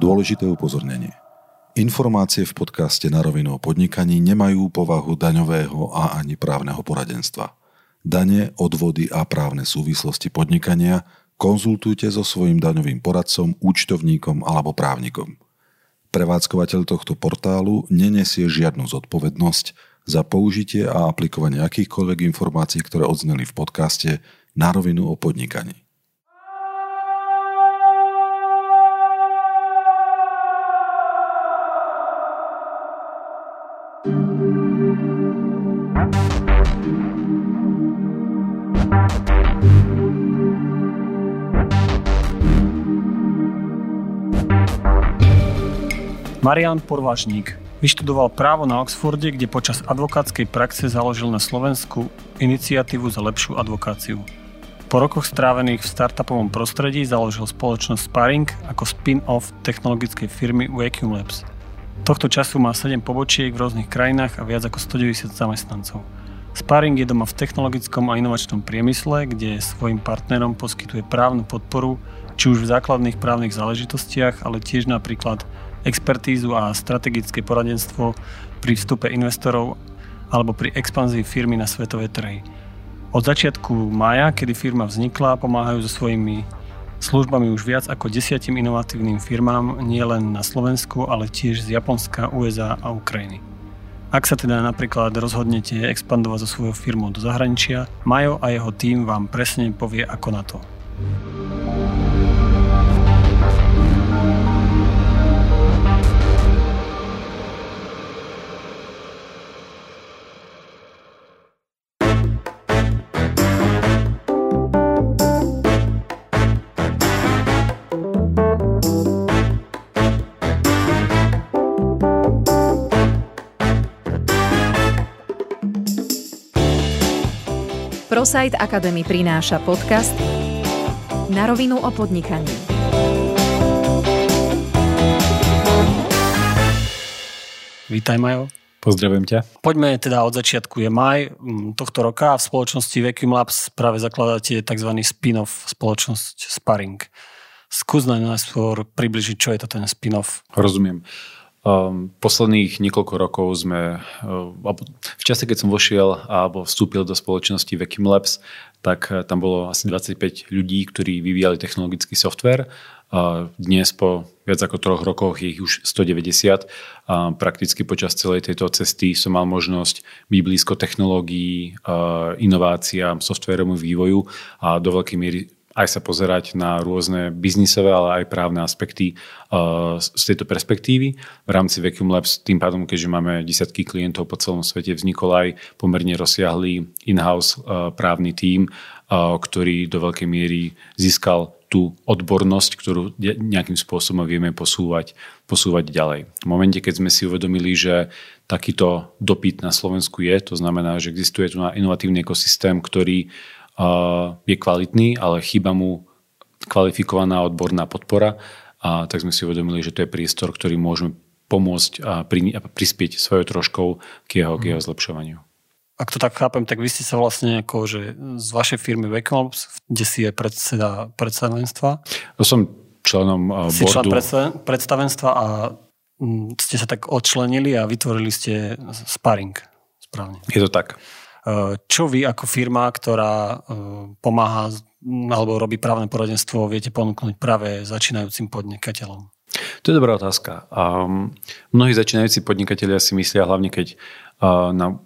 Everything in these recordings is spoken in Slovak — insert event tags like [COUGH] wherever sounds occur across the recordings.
Dôležité upozornenie. Informácie v podcaste na rovinu o podnikaní nemajú povahu daňového a ani právneho poradenstva. Dane, odvody a právne súvislosti podnikania konzultujte so svojím daňovým poradcom, účtovníkom alebo právnikom. Prevádzkovateľ tohto portálu nenesie žiadnu zodpovednosť za použitie a aplikovanie akýchkoľvek informácií, ktoré odzneli v podcaste na rovinu o podnikaní. Marian Porvažník vyštudoval právo na Oxforde, kde počas advokátskej praxe založil na Slovensku iniciatívu za lepšiu advokáciu. Po rokoch strávených v startupovom prostredí založil spoločnosť Sparring ako spin-off technologickej firmy Vacuum Labs. Tohto času má 7 pobočiek v rôznych krajinách a viac ako 190 zamestnancov. Sparring je doma v technologickom a inovačnom priemysle, kde svojim partnerom poskytuje právnu podporu, či už v základných právnych záležitostiach, ale tiež napríklad expertízu a strategické poradenstvo pri vstupe investorov alebo pri expanzii firmy na svetové trhy. Od začiatku mája, kedy firma vznikla, pomáhajú so svojimi službami už viac ako desiatim inovatívnym firmám nielen na Slovensku, ale tiež z Japonska, USA a Ukrajiny. Ak sa teda napríklad rozhodnete expandovať so svojou firmou do zahraničia, Majo a jeho tým vám presne povie ako na to. ProSite Academy prináša podcast Na rovinu o podnikaní. Vítaj Majo. Pozdravujem ťa. Poďme teda od začiatku. Je maj tohto roka a v spoločnosti Vacuum Labs práve zakladáte tzv. spin-off spoločnosť Sparring. Skús nám najskôr približiť, čo je to ten spin-off. Rozumiem. Um, posledných niekoľko rokov sme, uh, v čase, keď som vošiel alebo vstúpil do spoločnosti Vacuum Labs, tak uh, tam bolo asi 25 ľudí, ktorí vyvíjali technologický software. Uh, dnes po viac ako troch rokoch ich už 190. Uh, prakticky počas celej tejto cesty som mal možnosť byť blízko technológií, inováciám, softvéromu vývoju a do veľkej miery aj sa pozerať na rôzne biznisové, ale aj právne aspekty uh, z tejto perspektívy. V rámci Vacuum Labs tým pádom, keďže máme desiatky klientov po celom svete, vznikol aj pomerne rozsiahlý in-house uh, právny tím, uh, ktorý do veľkej miery získal tú odbornosť, ktorú nejakým spôsobom vieme posúvať, posúvať ďalej. V momente, keď sme si uvedomili, že takýto dopyt na Slovensku je, to znamená, že existuje tu inovatívny ekosystém, ktorý je kvalitný, ale chýba mu kvalifikovaná odborná podpora, a tak sme si uvedomili, že to je priestor, ktorý môžeme pomôcť a, pri, a prispieť svojou troškou k jeho, k jeho mhm. zlepšovaniu. Ak to tak chápem, tak vy ste sa vlastne ako, že z vašej firmy Vacuum kde si je predseda predstavenstva? To som členom si boardu. člen predstavenstva a mm, ste sa tak odčlenili a vytvorili ste sparring. Správne. Je to tak. Čo vy ako firma, ktorá e, pomáha alebo robí právne poradenstvo, viete ponúknuť práve začínajúcim podnikateľom? To je dobrá otázka. Um, mnohí začínajúci podnikatelia si myslia, hlavne keď uh, na,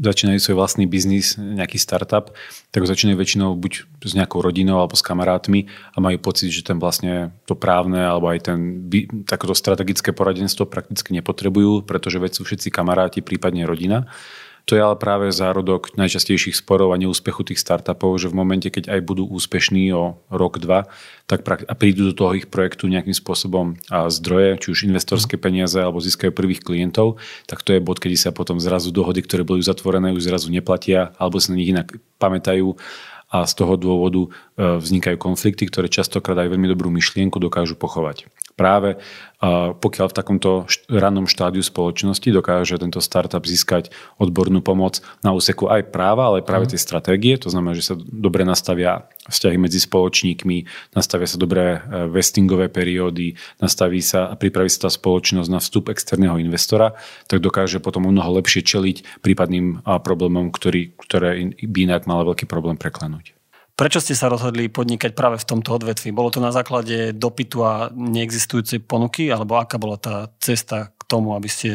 začínajú svoj vlastný biznis, nejaký startup, tak začínajú väčšinou buď s nejakou rodinou alebo s kamarátmi a majú pocit, že ten vlastne to právne alebo aj ten takéto strategické poradenstvo prakticky nepotrebujú, pretože veď sú všetci kamaráti, prípadne rodina. To je ale práve zárodok najčastejších sporov a neúspechu tých startupov, že v momente, keď aj budú úspešní o rok, dva, tak a prídu do toho ich projektu nejakým spôsobom a zdroje, či už investorské peniaze alebo získajú prvých klientov, tak to je bod, kedy sa potom zrazu dohody, ktoré boli zatvorené, už zrazu neplatia alebo sa na nich inak pamätajú a z toho dôvodu e, vznikajú konflikty, ktoré častokrát aj veľmi dobrú myšlienku dokážu pochovať. Práve pokiaľ v takomto rannom štádiu spoločnosti dokáže tento startup získať odbornú pomoc na úseku aj práva, ale aj práve mhm. tie stratégie, to znamená, že sa dobre nastavia vzťahy medzi spoločníkmi, nastavia sa dobré e, vestingové periódy, nastaví sa a pripraví sa tá spoločnosť na vstup externého investora, tak dokáže potom mnoho lepšie čeliť prípadným problémom, ktorý, ktoré by inak mala veľký problém preklenúť. Prečo ste sa rozhodli podnikať práve v tomto odvetvi? Bolo to na základe dopytu a neexistujúcej ponuky, alebo aká bola tá cesta k tomu, aby ste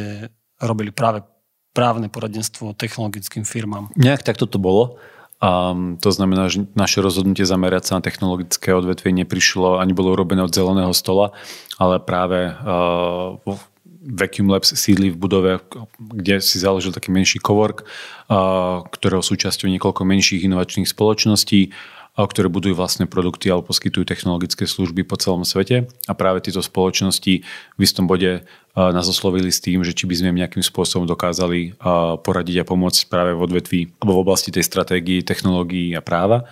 robili práve právne poradenstvo technologickým firmám? Nejak takto to bolo. Um, to znamená, že naše rozhodnutie zamerať sa na technologické odvetvie neprišlo ani bolo urobené od zeleného stola, ale práve uh, Vacuum Labs sídli v budove, kde si založil taký menší cowork, ktorého súčasťou niekoľko menších inovačných spoločností, ktoré budujú vlastné produkty alebo poskytujú technologické služby po celom svete. A práve tieto spoločnosti v istom bode nás oslovili s tým, že či by sme nejakým spôsobom dokázali poradiť a pomôcť práve v odvetví alebo v oblasti tej stratégii, technológií a práva.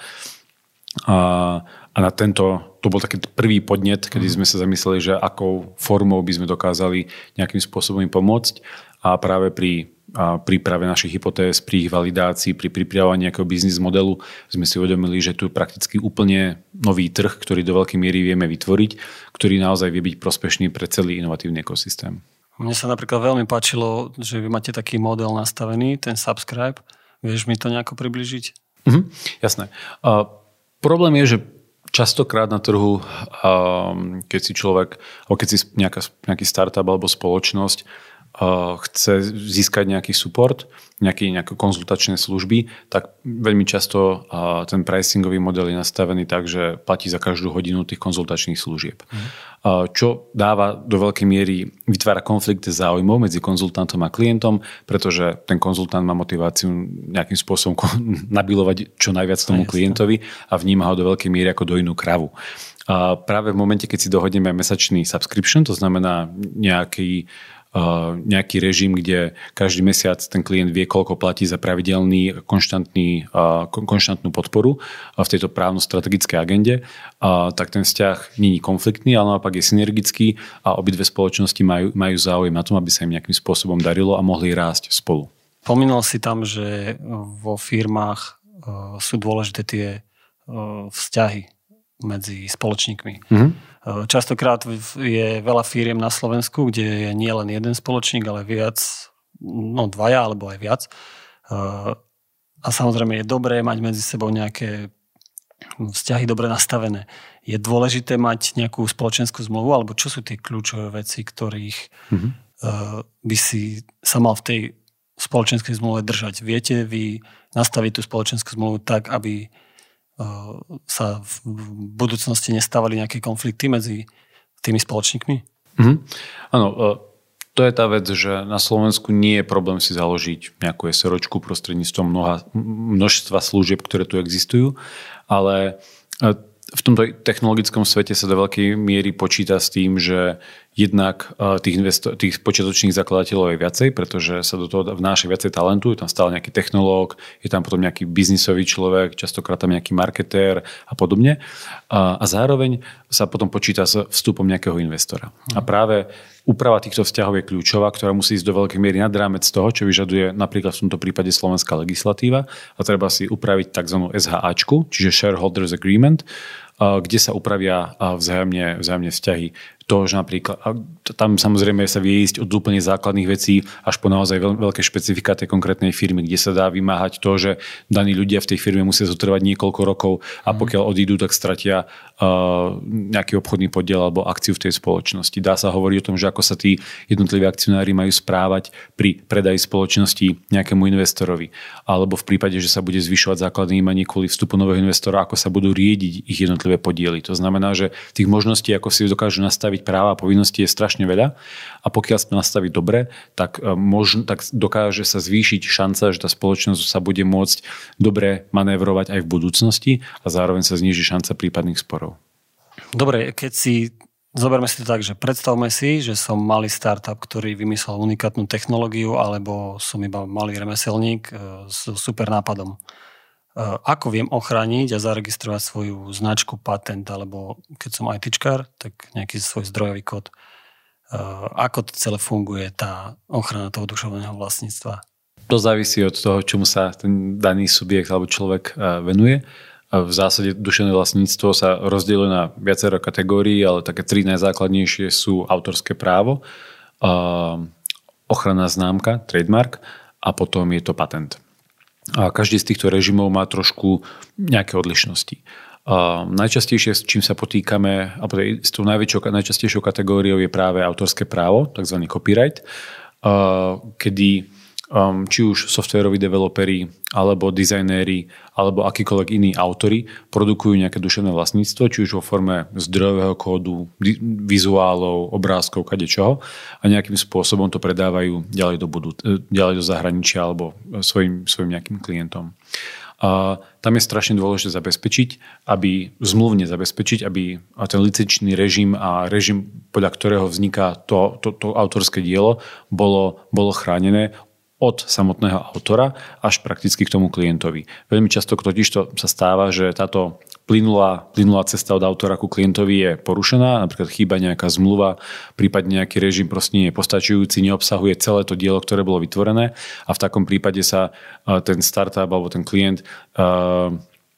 A, a na tento, to bol taký prvý podnet, kedy mhm. sme sa zamysleli, že akou formou by sme dokázali nejakým spôsobom im pomôcť. A práve pri a príprave našich hypotéz, pri ich validácii, pri pripravovaní nejakého biznis modelu sme si uvedomili, že tu je prakticky úplne nový trh, ktorý do veľkej miery vieme vytvoriť, ktorý naozaj vie byť prospešný pre celý inovatívny ekosystém. Mne sa napríklad veľmi páčilo, že vy máte taký model nastavený, ten subscribe. Vieš mi to nejako približiť? Mhm, jasné. Uh, problém je, že častokrát na trhu, um, keď si človek, alebo keď si nejaká, nejaký startup alebo spoločnosť chce získať nejaký support, nejaké, nejaké konzultačné služby, tak veľmi často uh, ten pricingový model je nastavený tak, že platí za každú hodinu tých konzultačných služieb. Mm. Čo dáva do veľkej miery, vytvára konflikt záujmov medzi konzultantom a klientom, pretože ten konzultant má motiváciu nejakým spôsobom [LAUGHS] nabilovať čo najviac tomu klientovi a vníma ho do veľkej miery ako dojnú kravu. A práve v momente, keď si dohodneme mesačný subscription, to znamená nejaký nejaký režim, kde každý mesiac ten klient vie, koľko platí za pravidelný konštantný, konštantnú podporu v tejto právno-strategickej agende, tak ten vzťah je konfliktný, ale naopak je synergický a obidve spoločnosti majú, majú záujem na tom, aby sa im nejakým spôsobom darilo a mohli rásť spolu. Pomínal si tam, že vo firmách e, sú dôležité tie e, vzťahy medzi spoločníkmi. Mm-hmm. Častokrát je veľa firiem na Slovensku, kde je nie len jeden spoločník, ale viac, no dvaja alebo aj viac. A samozrejme je dobré mať medzi sebou nejaké vzťahy dobre nastavené. Je dôležité mať nejakú spoločenskú zmluvu, alebo čo sú tie kľúčové veci, ktorých mm-hmm. by si sa mal v tej spoločenskej zmluve držať. Viete vy nastaviť tú spoločenskú zmluvu tak, aby sa v budúcnosti nestávali nejaké konflikty medzi tými spoločníkmi? Mm-hmm. Áno, e, to je tá vec, že na Slovensku nie je problém si založiť nejakú SROčku prostredníctvom mnoha, množstva služieb, ktoré tu existujú, ale e, v tomto technologickom svete sa do veľkej miery počíta s tým, že jednak eh, tých, investor, tých počiatočných zakladateľov je viacej, pretože sa do toho vnáša viacej talentu, je tam stále nejaký technológ, je tam potom nejaký biznisový človek, častokrát tam nejaký marketér a podobne. A, a zároveň sa potom počíta s vstupom nejakého investora. A práve úprava týchto vzťahov je kľúčová, ktorá musí ísť do veľkej miery nad rámec toho, čo vyžaduje napríklad v tomto prípade slovenská legislatíva a treba si upraviť tzv. SHAčku, čiže Shareholders Agreement, kde sa upravia vzájomne, vzájomne vzťahy to, že napríklad, tam samozrejme sa vie ísť od úplne základných vecí až po naozaj veľ, veľké špecifika tej konkrétnej firmy, kde sa dá vymáhať to, že daní ľudia v tej firme musia zotrvať niekoľko rokov a mhm. pokiaľ odídu, tak stratia uh, nejaký obchodný podiel alebo akciu v tej spoločnosti. Dá sa hovoriť o tom, že ako sa tí jednotliví akcionári majú správať pri predaji spoločnosti nejakému investorovi. Alebo v prípade, že sa bude zvyšovať základné imanie kvôli vstupu nového investora, ako sa budú riediť ich jednotlivé podiely. To znamená, že tých možností, ako si dokážu nastaviť nastaviť práva a povinnosti je strašne veľa a pokiaľ sa to nastaví dobre, tak, e, možno, tak dokáže sa zvýšiť šanca, že tá spoločnosť sa bude môcť dobre manévrovať aj v budúcnosti a zároveň sa zniží šanca prípadných sporov. Dobre, keď si Zoberme si to tak, že predstavme si, že som malý startup, ktorý vymyslel unikátnu technológiu, alebo som iba malý remeselník e, s super nápadom. Ako viem ochrániť a zaregistrovať svoju značku, patent, alebo keď som ITčkár, tak nejaký svoj zdrojový kód. Ako to celé funguje, tá ochrana toho dušovného vlastníctva? To závisí od toho, čomu sa ten daný subjekt alebo človek venuje. V zásade duševné vlastníctvo sa rozdieluje na viacero kategórií, ale také tri najzákladnejšie sú autorské právo, ochranná známka, trademark a potom je to patent. A každý z týchto režimov má trošku nejaké odlišnosti. A najčastejšie, s čím sa potýkame, alebo s tou najväčšou, najčastejšou kategóriou je práve autorské právo, tzv. copyright, kedy um, či už softwaroví developeri, alebo dizajnéri, alebo akýkoľvek iní autory produkujú nejaké duševné vlastníctvo, či už vo forme zdrojového kódu, vizuálov, obrázkov, kadečoho a nejakým spôsobom to predávajú ďalej do, budú, e, ďalej do zahraničia alebo svojim, svojim nejakým klientom. A tam je strašne dôležité zabezpečiť, aby zmluvne zabezpečiť, aby ten licenčný režim a režim, podľa ktorého vzniká to, to, to autorské dielo, bolo, bolo chránené od samotného autora až prakticky k tomu klientovi. Veľmi často totiž to sa stáva, že táto plynulá, plynulá cesta od autora ku klientovi je porušená, napríklad chýba nejaká zmluva, prípadne nejaký režim proste nie je postačujúci, neobsahuje celé to dielo, ktoré bolo vytvorené a v takom prípade sa ten startup alebo ten klient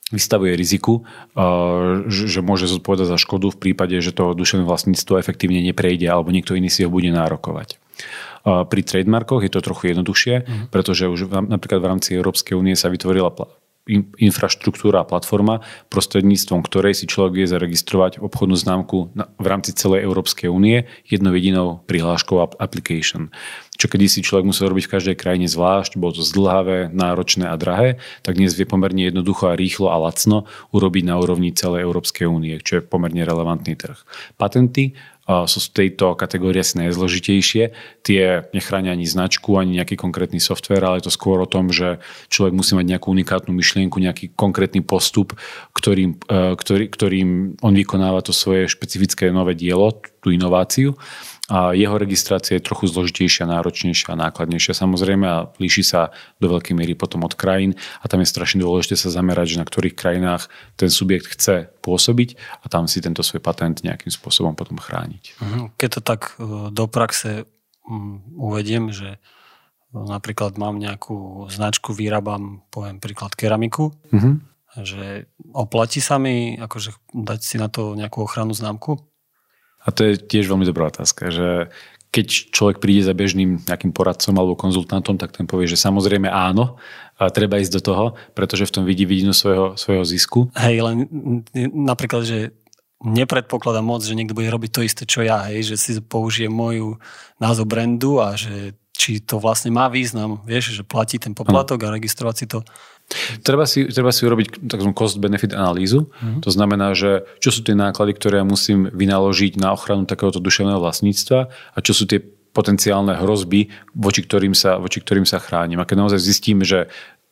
vystavuje riziku, že môže zodpovedať za škodu v prípade, že to duševné vlastníctvo efektívne neprejde alebo niekto iný si ho bude nárokovať. Pri trademarkoch je to trochu jednoduchšie, uh-huh. pretože už napríklad v rámci Európskej únie sa vytvorila infraštruktúra a platforma, prostredníctvom ktorej si človek vie zaregistrovať obchodnú známku v rámci celej Európskej únie jednou jedinou prihláškou application. Čo kedy si človek musel robiť v každej krajine zvlášť, bolo to zdlhavé, náročné a drahé, tak dnes vie pomerne jednoducho a rýchlo a lacno urobiť na úrovni celej Európskej únie, čo je pomerne relevantný trh. Patenty sú z tejto kategórie asi najzložitejšie. Tie nechránia ani značku, ani nejaký konkrétny software, ale je to skôr o tom, že človek musí mať nejakú unikátnu myšlienku, nejaký konkrétny postup, ktorým, e, ktorý, ktorým on vykonáva to svoje špecifické nové dielo, tú inováciu a jeho registrácia je trochu zložitejšia, náročnejšia a nákladnejšia samozrejme a líši sa do veľkej miery potom od krajín a tam je strašne dôležité sa zamerať, že na ktorých krajinách ten subjekt chce pôsobiť a tam si tento svoj patent nejakým spôsobom potom chrániť. Mhm. Keď to tak e, do praxe mm, uvediem, že napríklad mám nejakú značku, vyrábam, poviem príklad keramiku, uh-huh. že oplatí sa mi akože dať si na to nejakú ochranu známku? A to je tiež veľmi dobrá otázka, že keď človek príde za bežným nejakým poradcom alebo konzultantom, tak ten povie, že samozrejme áno, a treba ísť do toho, pretože v tom vidí vidinu svojho, svojho zisku. Hej, len napríklad, že nepredpokladám moc, že niekto bude robiť to isté, čo ja, hej, že si použije moju názov brandu a že či to vlastne má význam, vieš, že platí ten poplatok a registrovať si to. Treba si, treba si urobiť tzv. cost-benefit analýzu. Mm-hmm. To znamená, že čo sú tie náklady, ktoré ja musím vynaložiť na ochranu takéhoto duševného vlastníctva a čo sú tie potenciálne hrozby, voči ktorým sa, voči ktorým sa chránim. A keď naozaj zistím, že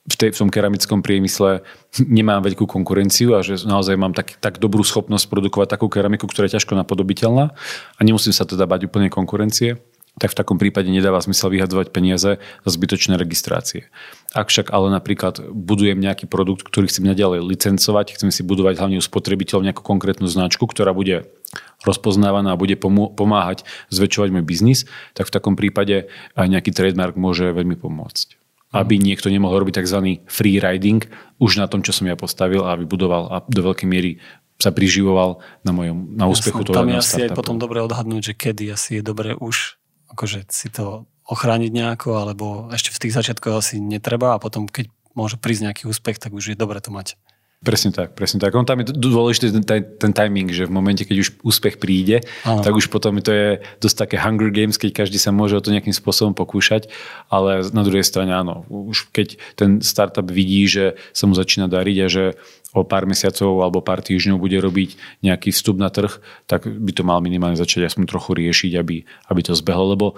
v, tej, v tom keramickom priemysle nemám veľkú konkurenciu a že naozaj mám tak, tak dobrú schopnosť produkovať takú keramiku, ktorá je ťažko napodobiteľná a nemusím sa teda bať úplne konkurencie, tak v takom prípade nedáva zmysel vyhadzovať peniaze za zbytočné registrácie. Ak však ale napríklad budujem nejaký produkt, ktorý chcem naďalej licencovať, chcem si budovať hlavne u spotrebiteľov nejakú konkrétnu značku, ktorá bude rozpoznávaná a bude pomáhať zväčšovať môj biznis, tak v takom prípade aj nejaký trademark môže veľmi pomôcť. Aby niekto nemohol robiť tzv. free riding už na tom, čo som ja postavil a vybudoval a do veľkej miery sa priživoval na, mojom, na úspechu Jasne, toho Tam je asi aj potom dobre odhadnúť, že kedy asi je dobre už akože si to ochrániť nejako, alebo ešte v tých začiatkoch asi netreba a potom, keď môže prísť nejaký úspech, tak už je dobre to mať. Presne tak, presne tak. On tam je dôležitý ten, ten timing, že v momente, keď už úspech príde, Aha. tak už potom to je dosť také Hunger Games, keď každý sa môže o to nejakým spôsobom pokúšať, ale na druhej strane áno, už keď ten startup vidí, že sa mu začína dariť a že o pár mesiacov alebo pár týždňov bude robiť nejaký vstup na trh, tak by to mal minimálne začať aspoň trochu riešiť, aby, aby to zbehlo, lebo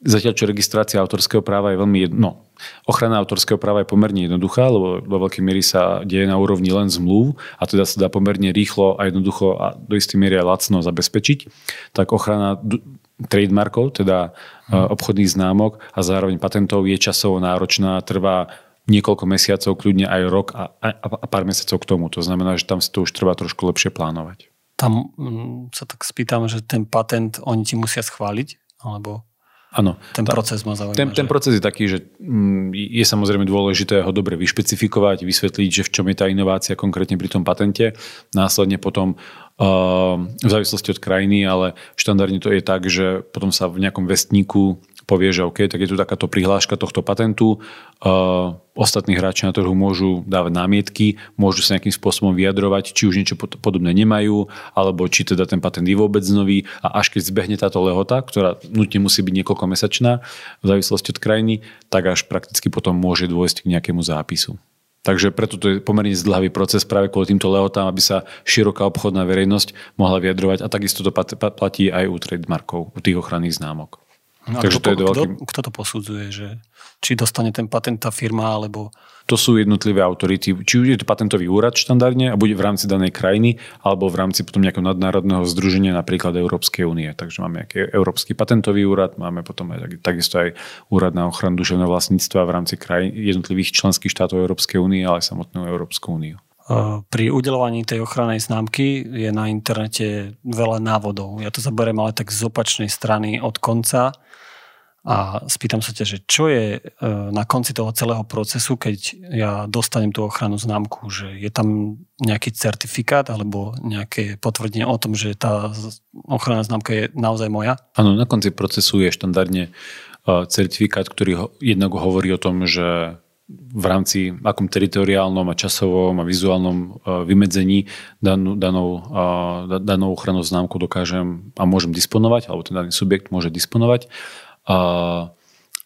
Zatiaľ, čo registrácia autorského práva je veľmi jedno. Ochrana autorského práva je pomerne jednoduchá, lebo vo veľkej miery sa deje na úrovni len zmluv a teda sa dá pomerne rýchlo a jednoducho a do istej miery aj lacno zabezpečiť. Tak ochrana trademarkov, teda hmm. obchodných známok a zároveň patentov je časovo náročná, trvá niekoľko mesiacov, kľudne aj rok a, a, a pár mesiacov k tomu. To znamená, že tam si to už treba trošku lepšie plánovať. Tam mm, sa tak spýtam, že ten patent oni ti musia schváliť? Alebo Áno. Ten proces ma zaujíma. Ten, ten proces je taký, že mm, je samozrejme dôležité ho dobre vyšpecifikovať, vysvetliť, že v čom je tá inovácia konkrétne pri tom patente. Následne potom v závislosti od krajiny, ale štandardne to je tak, že potom sa v nejakom vestníku povie, že OK, tak je tu takáto prihláška tohto patentu. Uh, ostatní hráči na trhu môžu dávať námietky, môžu sa nejakým spôsobom vyjadrovať, či už niečo podobné nemajú, alebo či teda ten patent je vôbec nový a až keď zbehne táto lehota, ktorá nutne musí byť niekoľko mesačná v závislosti od krajiny, tak až prakticky potom môže dôjsť k nejakému zápisu. Takže preto to je pomerne zdlhavý proces práve kvôli týmto lehotám, aby sa široká obchodná verejnosť mohla vyjadrovať a takisto to platí aj u trademarkov, u tých ochranných známok. No Takže kto, to je veľký... kto, kto to posudzuje, že či dostane ten patent tá firma, alebo... To sú jednotlivé autority. Či už je to patentový úrad štandardne a bude v rámci danej krajiny, alebo v rámci potom nejakého nadnárodného združenia, napríklad Európskej únie. Takže máme nejaký Európsky patentový úrad, máme potom aj, takisto aj úrad na ochranu duševného vlastníctva v rámci krajín, jednotlivých členských štátov Európskej únie, ale aj samotnú Európsku úniu. Pri udelovaní tej ochrannej známky je na internete veľa návodov. Ja to zaberiem ale tak z opačnej strany od konca a spýtam sa ťa, že čo je e, na konci toho celého procesu, keď ja dostanem tú ochrannú známku, že je tam nejaký certifikát alebo nejaké potvrdenie o tom, že tá ochranná známka je naozaj moja? Áno, na konci procesu je štandardne e, certifikát, ktorý jednak hovorí o tom, že v rámci akom teritoriálnom a časovom a vizuálnom e, vymedzení danú, danou, danou ochrannú známku dokážem a môžem disponovať, alebo ten daný subjekt môže disponovať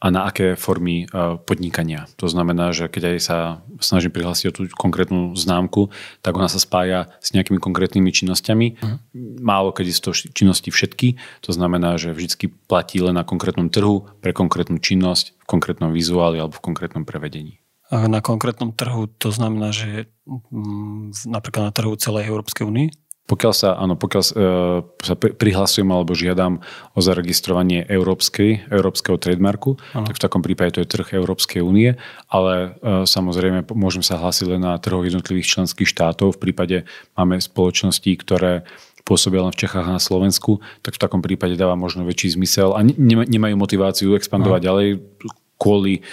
a na aké formy podnikania. To znamená, že keď aj sa snažím prihlásiť o tú konkrétnu známku, tak ona sa spája s nejakými konkrétnymi činnosťami. Uh-huh. Málo keď sú to činnosti všetky, to znamená, že vždy platí len na konkrétnom trhu pre konkrétnu činnosť v konkrétnom vizuáli alebo v konkrétnom prevedení. Na konkrétnom trhu to znamená, že mm, napríklad na trhu celej Európskej únie? Pokiaľ sa, áno, pokiaľ e, sa prihlasujem alebo žiadam o zaregistrovanie európskej, európskeho trademarku, ano. tak v takom prípade to je trh Európskej únie, ale e, samozrejme môžem sa hlásiť len na trhoch jednotlivých členských štátov. V prípade máme spoločnosti, ktoré pôsobia len v Čechách a na Slovensku, tak v takom prípade dáva možno väčší zmysel a nemajú motiváciu expandovať no. ďalej kvôli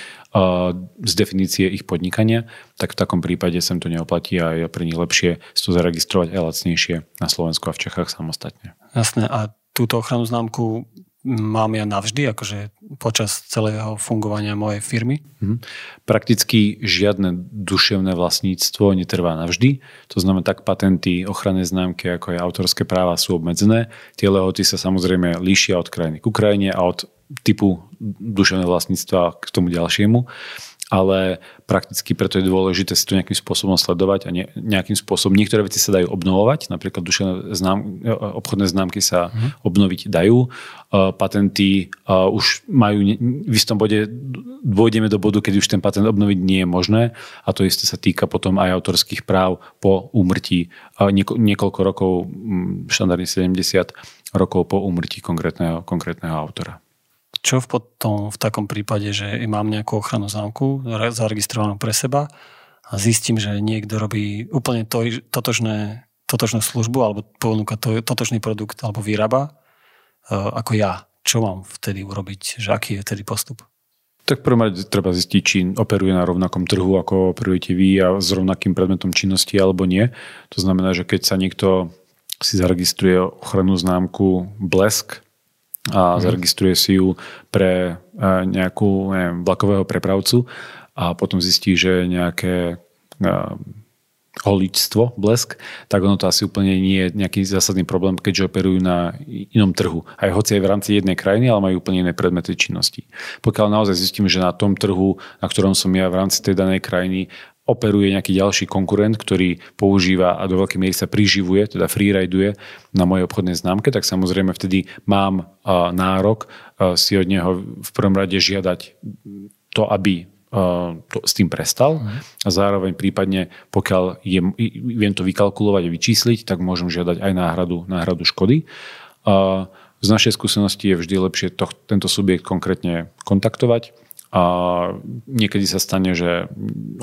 z definície ich podnikania, tak v takom prípade sa to neoplatí a je pre nich lepšie si to zaregistrovať aj lacnejšie na Slovensku a v Čechách samostatne. Jasné. A túto ochranu známku mám ja navždy, akože počas celého fungovania mojej firmy? Mhm. Prakticky žiadne duševné vlastníctvo netrvá navždy. To znamená, tak patenty, ochranné známky, ako aj autorské práva sú obmedzené. Tie lehoty sa samozrejme líšia od krajiny k Ukrajine a od typu duševného vlastníctva k tomu ďalšiemu ale prakticky preto je dôležité si to nejakým spôsobom sledovať a ne, nejakým spôsobom. Niektoré veci sa dajú obnovovať, napríklad dušené znám, obchodné známky sa uh-huh. obnoviť dajú, uh, patenty uh, už majú, v istom bode dôjdeme do bodu, keď už ten patent obnoviť nie je možné a to isté sa týka potom aj autorských práv po úmrtí uh, nieko, niekoľko rokov, štandardne 70 rokov po úmrtí konkrétneho, konkrétneho autora. Čo v, potom, v takom prípade, že mám nejakú ochranu známku zaregistrovanú pre seba a zistím, že niekto robí úplne to, totožné, totožnú službu alebo ponúka to, totožný produkt alebo vyrába uh, ako ja. Čo mám vtedy urobiť? Že aký je vtedy postup? Tak prvom treba zistiť, či operuje na rovnakom trhu, ako operujete vy a s rovnakým predmetom činnosti alebo nie. To znamená, že keď sa niekto si zaregistruje ochrannú známku Blesk, a mm. zaregistruje si ju pre e, nejakú neviem, vlakového prepravcu a potom zistí, že nejaké e, holičstvo, blesk, tak ono to asi úplne nie je nejaký zásadný problém, keďže operujú na inom trhu. Aj hoci aj v rámci jednej krajiny, ale majú úplne iné predmety činnosti. Pokiaľ naozaj zistím, že na tom trhu, na ktorom som ja v rámci tej danej krajiny, operuje nejaký ďalší konkurent, ktorý používa a do veľkej miery sa priživuje, teda freeriduje na mojej obchodnej známke, tak samozrejme vtedy mám nárok si od neho v prvom rade žiadať to, aby to s tým prestal. A zároveň prípadne, pokiaľ je, viem to vykalkulovať a vyčísliť, tak môžem žiadať aj náhradu, náhradu škody. Z našej skúsenosti je vždy lepšie to, tento subjekt konkrétne kontaktovať, A niekedy sa stane, že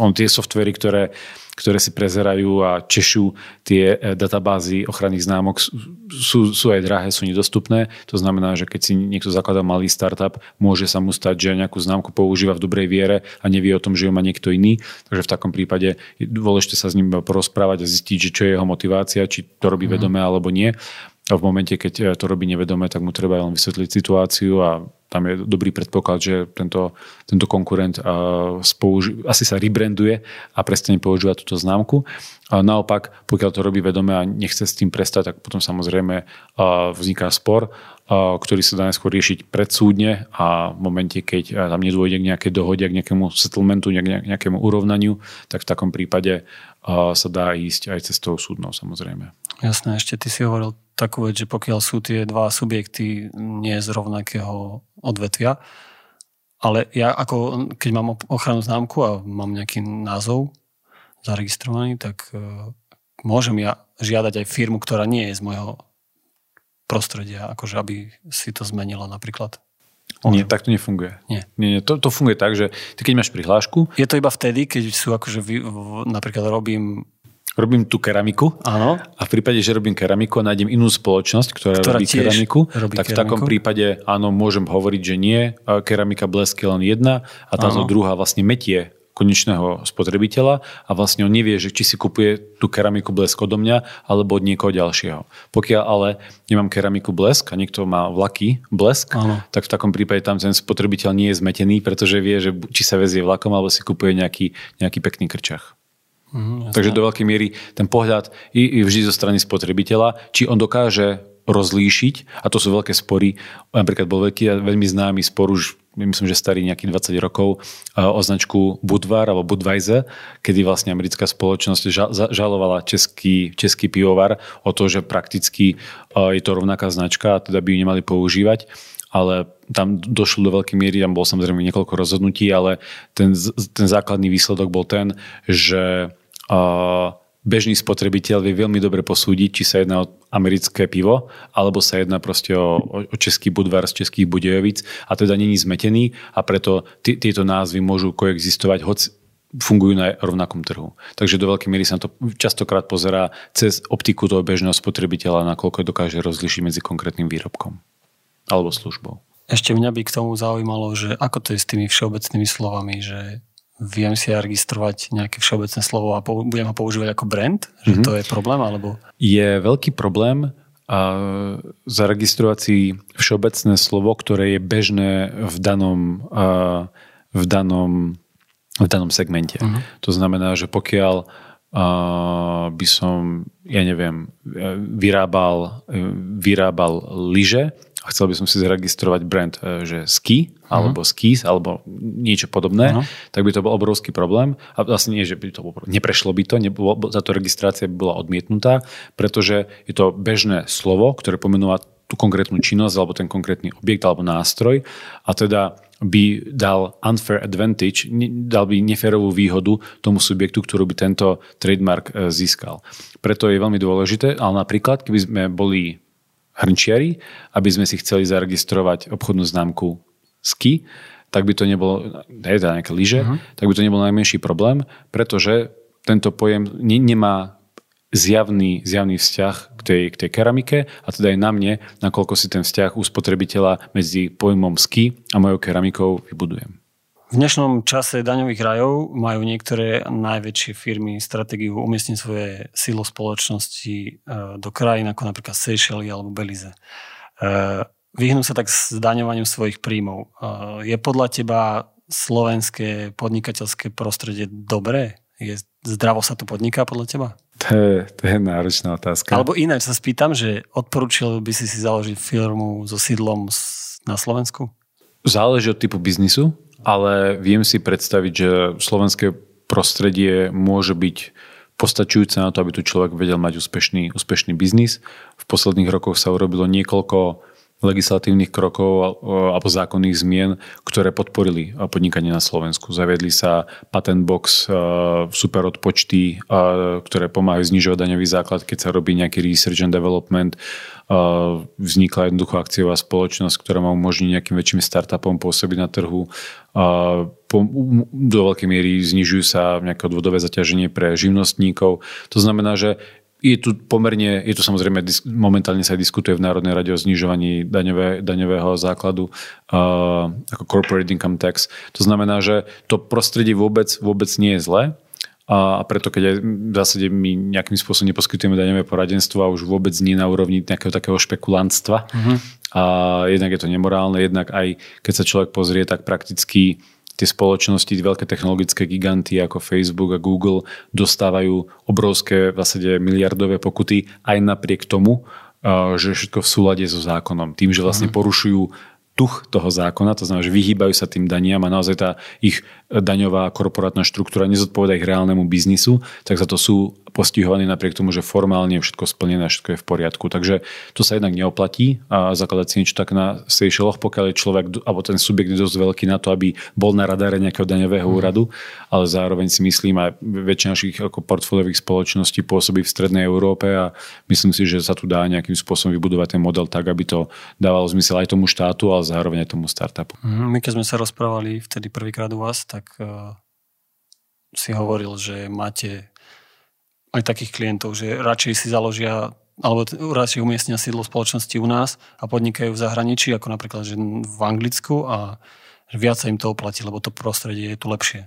on tie softvery, ktoré, ktoré si prezerajú a češú tie e, databázy ochranných známok sú, sú aj drahé, sú nedostupné. To znamená, že keď si niekto zakladá malý startup, môže sa mu stať, že nejakú známku používa v dobrej viere a nevie o tom, že ju má niekto iný. Takže v takom prípade je dôležité sa s ním porozprávať a zistiť, že čo je jeho motivácia, či to robí mm. vedome alebo nie. A v momente, keď e, to robí nevedome, tak mu treba len vysvetliť situáciu a tam je dobrý predpoklad, že tento, tento konkurent spouži- asi sa rebranduje a prestane používať túto známku. A naopak, pokiaľ to robí vedome a nechce s tým prestať, tak potom samozrejme vzniká spor, ktorý sa dá neskôr riešiť predsúdne a v momente, keď tam nedôjde k nejakej dohode, k nejakému settlementu, k nejakému urovnaniu, tak v takom prípade sa dá ísť aj cestou súdnou samozrejme. Jasné, ešte ty si hovoril takú vec, že pokiaľ sú tie dva subjekty nie z rovnakého odvetvia, ale ja ako, keď mám ochranu známku a mám nejaký názov zaregistrovaný, tak uh, môžem ja žiadať aj firmu, ktorá nie je z môjho prostredia, akože aby si to zmenila napríklad. Môžem. Nie, tak to nefunguje. Nie. nie, nie to, to funguje tak, že ty keď máš prihlášku... Je to iba vtedy, keď sú akože, vy, napríklad robím robím tú keramiku Áno. a v prípade, že robím keramiku a nájdem inú spoločnosť, ktorá, ktorá robí keramiku, robí tak keramiku? v takom prípade áno, môžem hovoriť, že nie, keramika blesk je len jedna a áno. druhá vlastne metie konečného spotrebiteľa a vlastne on nevie, že či si kupuje tú keramiku blesk odo mňa alebo od niekoho ďalšieho. Pokiaľ ale nemám keramiku blesk a niekto má vlaky blesk, ano. tak v takom prípade tam ten spotrebiteľ nie je zmetený, pretože vie, že či sa vezie vlakom alebo si kupuje nejaký, nejaký pekný krčach. Mm, Takže do veľkej miery ten pohľad je vždy zo strany spotrebiteľa, či on dokáže rozlíšiť, a to sú veľké spory, napríklad bol veľký, veľmi známy spor už myslím, že starý nejakých 20 rokov, o značku Budvar alebo Budweiser, kedy vlastne americká spoločnosť žalovala český, český pivovar o to, že prakticky je to rovnaká značka a teda by ju nemali používať. Ale tam došlo do veľkej miery, tam bolo samozrejme niekoľko rozhodnutí, ale ten, ten základný výsledok bol ten, že bežný spotrebiteľ vie veľmi dobre posúdiť, či sa jedná o americké pivo, alebo sa jedná proste o, o český budvar z českých Budejovic a teda není zmetený a preto t- tieto názvy môžu koexistovať, hoď fungujú na rovnakom trhu. Takže do veľkej miery sa to častokrát pozerá cez optiku toho bežného spotrebiteľa, nakoľko dokáže rozlišiť medzi konkrétnym výrobkom alebo službou. Ešte mňa by k tomu zaujímalo, že ako to je s tými všeobecnými slovami, že viem si ja registrovať nejaké všeobecné slovo a budem ho používať ako brand? Že mm-hmm. to je problém? Alebo... Je veľký problém a zaregistrovať si všeobecné slovo, ktoré je bežné v danom, a, v danom, v danom segmente. Uh-huh. To znamená, že pokiaľ a, by som, ja neviem, vyrábal, vyrábal lyže, a chcel by som si zaregistrovať brand, e, že ski, uh-huh. alebo skis, alebo niečo podobné, uh-huh. tak by to bol obrovský problém. A vlastne nie, že by to bolo, neprešlo by to, nebolo, táto registrácia by bola odmietnutá, pretože je to bežné slovo, ktoré pomenúva tú konkrétnu činnosť, alebo ten konkrétny objekt, alebo nástroj. A teda by dal unfair advantage, dal by neférovú výhodu tomu subjektu, ktorú by tento trademark e, získal. Preto je veľmi dôležité, ale napríklad, keby sme boli hrnčiari, aby sme si chceli zaregistrovať obchodnú známku ski, tak by to nebolo, teda nejaké lyže, uh-huh. tak by to nebol najmenší problém, pretože tento pojem ne, nemá zjavný, zjavný vzťah k tej, k tej keramike a teda aj na mne, nakoľko si ten vzťah u spotrebiteľa medzi pojmom ski a mojou keramikou vybudujem. V dnešnom čase daňových rajov majú niektoré najväčšie firmy stratégiu umiestniť svoje sílo spoločnosti e, do krajín ako napríklad Seychelles alebo Belize. E, vyhnú sa tak s daňovaním svojich príjmov. E, je podľa teba slovenské podnikateľské prostredie dobré? Je, zdravo sa to podniká podľa teba? To je, to je náročná otázka. Alebo ináč sa spýtam, že odporúčil by si si založiť firmu so sídlom na Slovensku? Záleží od typu biznisu ale viem si predstaviť, že slovenské prostredie môže byť postačujúce na to, aby tu človek vedel mať úspešný, úspešný biznis. V posledných rokoch sa urobilo niekoľko legislatívnych krokov alebo zákonných zmien, ktoré podporili podnikanie na Slovensku. Zaviedli sa patent box, super odpočty, ktoré pomáhajú znižovať daňový základ, keď sa robí nejaký research and development. Vznikla jednoducho akciová spoločnosť, ktorá má umožniť nejakým väčším startupom pôsobiť na trhu. Do veľkej miery znižujú sa nejaké odvodové zaťaženie pre živnostníkov. To znamená, že je tu pomerne, je tu samozrejme, momentálne sa diskutuje v Národnej rade o znižovaní daňové, daňového základu uh, ako corporate income tax. To znamená, že to prostredie vôbec, vôbec nie je zlé a preto keď aj v zásade my nejakým spôsobom neposkytujeme daňové poradenstvo a už vôbec nie na úrovni nejakého takého špekulantstva. Uh-huh. A jednak je to nemorálne, jednak aj keď sa človek pozrie, tak prakticky tie spoločnosti, veľké technologické giganty ako Facebook a Google dostávajú obrovské vlastne miliardové pokuty aj napriek tomu, že všetko v súlade so zákonom. Tým, že vlastne mhm. porušujú duch toho zákona, to znamená, že vyhýbajú sa tým daniam a naozaj tá ich daňová korporátna štruktúra nezodpoveda ich reálnemu biznisu, tak za to sú postihovaní napriek tomu, že formálne je všetko splnené, všetko je v poriadku. Takže to sa jednak neoplatí a zakladať si niečo tak na Seychelloch, pokiaľ je človek, alebo ten subjekt je dosť veľký na to, aby bol na radare nejakého daňového mm. úradu, ale zároveň si myslím, aj väčšina našich ako portfóliových spoločností pôsobí v strednej Európe a myslím si, že sa tu dá nejakým spôsobom vybudovať ten model tak, aby to dávalo zmysel aj tomu štátu, ale zároveň aj tomu startupu. Mm, my keď sme sa rozprávali vtedy prvýkrát u vás, tak uh, si hovoril, že máte aj takých klientov, že radšej si založia alebo radšej umiestnia sídlo spoločnosti u nás a podnikajú v zahraničí, ako napríklad že v Anglicku a viac sa im to oplatí, lebo to prostredie je tu lepšie.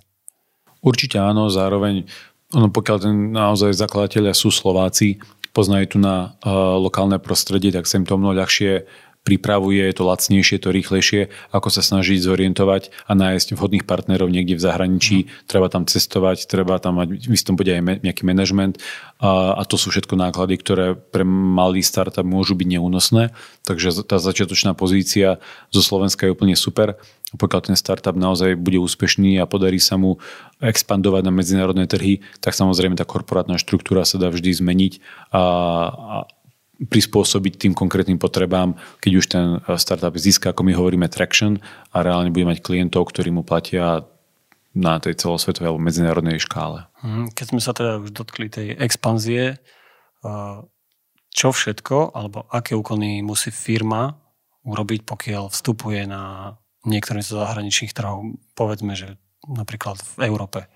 Určite áno, zároveň ono, pokiaľ ten naozaj zakladatelia sú Slováci, poznajú tu na uh, lokálne prostredie, tak sa im to mnoho ľahšie pripravuje, je to lacnejšie, je to rýchlejšie, ako sa snažiť zorientovať a nájsť vhodných partnerov niekde v zahraničí. Mm. Treba tam cestovať, treba tam mať v istom bude aj nejaký manažment a, a to sú všetko náklady, ktoré pre malý startup môžu byť neúnosné. Takže tá začiatočná pozícia zo Slovenska je úplne super. Pokiaľ ten startup naozaj bude úspešný a podarí sa mu expandovať na medzinárodné trhy, tak samozrejme tá korporátna štruktúra sa dá vždy zmeniť a, a prispôsobiť tým konkrétnym potrebám, keď už ten eh, startup získa, ako my hovoríme, traction a reálne bude mať klientov, ktorí mu platia na tej celosvetovej alebo medzinárodnej škále. Mhm, keď sme sa teda už dotkli tej expanzie, eh, čo všetko alebo aké úkony musí firma urobiť, pokiaľ vstupuje na niektoré z zahraničných trhov, povedzme, že napríklad v Európe.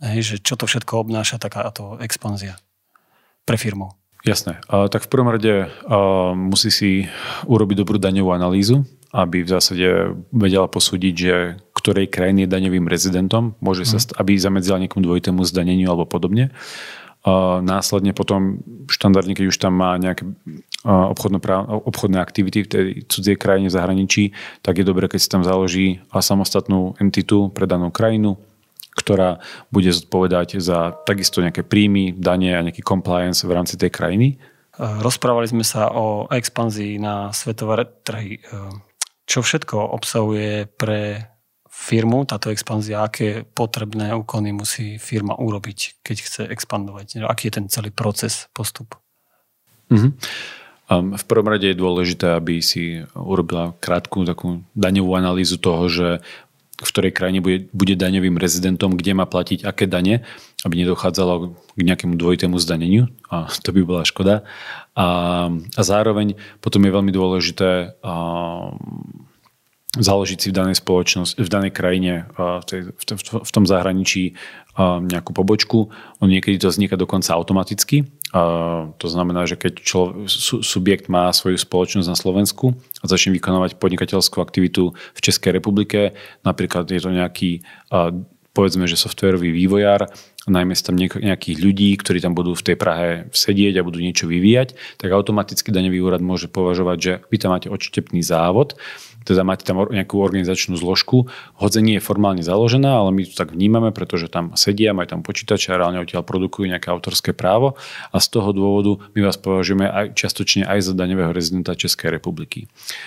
Hej, že čo to všetko obnáša takáto expanzia pre firmu? Jasné. Tak v prvom rade musí si urobiť dobrú daňovú analýzu, aby v zásade vedela posúdiť, že ktorej krajiny je daňovým rezidentom, môže sa, mhm. aby zamedzila niekomu dvojitému zdaneniu alebo podobne. Následne potom štandardne, keď už tam má nejaké obchodné aktivity v tej cudzej krajine v zahraničí, tak je dobré, keď si tam založí samostatnú entitu pre danú krajinu, ktorá bude zodpovedať za takisto nejaké príjmy, dane a nejaký compliance v rámci tej krajiny. Rozprávali sme sa o expanzii na svetové trhy. Čo všetko obsahuje pre firmu táto expanzia? Aké potrebné úkony musí firma urobiť, keď chce expandovať? Aký je ten celý proces, postup? Mm-hmm. V prvom rade je dôležité, aby si urobila krátku takú daňovú analýzu toho, že v ktorej krajine bude, bude daňovým rezidentom, kde má platiť aké dane, aby nedochádzalo k nejakému dvojitému zdaneniu. A to by bola škoda. A, a zároveň potom je veľmi dôležité a, založiť si v danej spoločnosti, v danej krajine, v, tej, v, v tom zahraničí nejakú pobočku. On niekedy to vzniká dokonca automaticky. To znamená, že keď člo, subjekt má svoju spoločnosť na Slovensku a začne vykonávať podnikateľskú aktivitu v Českej republike, napríklad je to nejaký povedzme, že softwarový vývojár, najmä tam nejakých ľudí, ktorí tam budú v tej Prahe sedieť a budú niečo vyvíjať, tak automaticky daňový úrad môže považovať, že vy tam máte odštepný závod teda máte tam nejakú organizačnú zložku. Hoď nie je formálne založená, ale my to tak vnímame, pretože tam sedia, majú tam počítače a reálne odtiaľ produkujú nejaké autorské právo a z toho dôvodu my vás považujeme aj čiastočne aj za daňového rezidenta Českej republiky.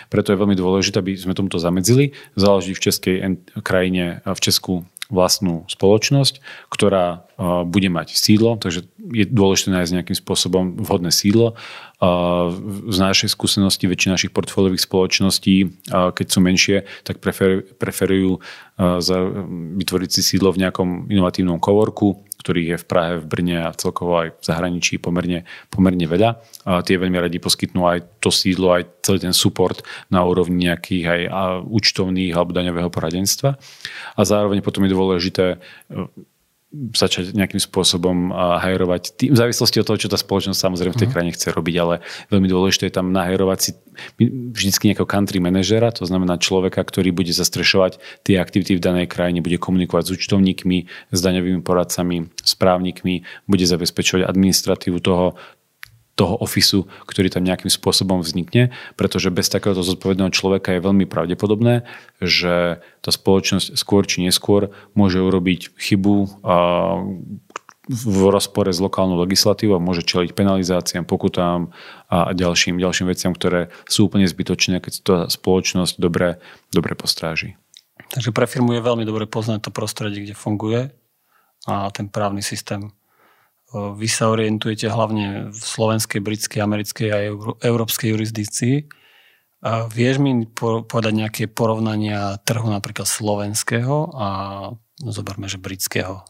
Preto je veľmi dôležité, aby sme tomuto zamedzili, založiť v českej krajine, v Česku vlastnú spoločnosť, ktorá bude mať sídlo, takže je dôležité nájsť nejakým spôsobom vhodné sídlo. Z našej skúsenosti väčšina našich portfóliových spoločností, keď sú menšie, tak preferujú vytvoriť si sídlo v nejakom inovatívnom kovorku, ktorých je v Prahe, v Brne a celkovo aj v zahraničí pomerne, pomerne veľa. A tie veľmi radi poskytnú aj to sídlo, aj celý ten support na úrovni nejakých aj účtovných alebo daňového poradenstva. A zároveň potom je dôležité začať nejakým spôsobom hajrovať, v závislosti od toho, čo tá spoločnosť samozrejme v tej mhm. krajine chce robiť, ale veľmi dôležité je tam nahajrovať si vždycky nejakého country manažera, to znamená človeka, ktorý bude zastrešovať tie aktivity v danej krajine, bude komunikovať s účtovníkmi, s daňovými poradcami, s právnikmi, bude zabezpečovať administratívu toho, toho ofisu, ktorý tam nejakým spôsobom vznikne, pretože bez takéhoto zodpovedného človeka je veľmi pravdepodobné, že tá spoločnosť skôr či neskôr môže urobiť chybu v rozpore s lokálnou legislatívou môže čeliť penalizáciám, pokutám a ďalším, ďalším veciam, ktoré sú úplne zbytočné, keď tá spoločnosť dobre, dobre postráži. Takže pre firmu je veľmi dobre poznať to prostredie, kde funguje a ten právny systém vy sa orientujete hlavne v slovenskej, britskej, americkej a európskej jurisdikcii. Vieš mi povedať nejaké porovnania trhu napríklad slovenského a zoberme, že britského?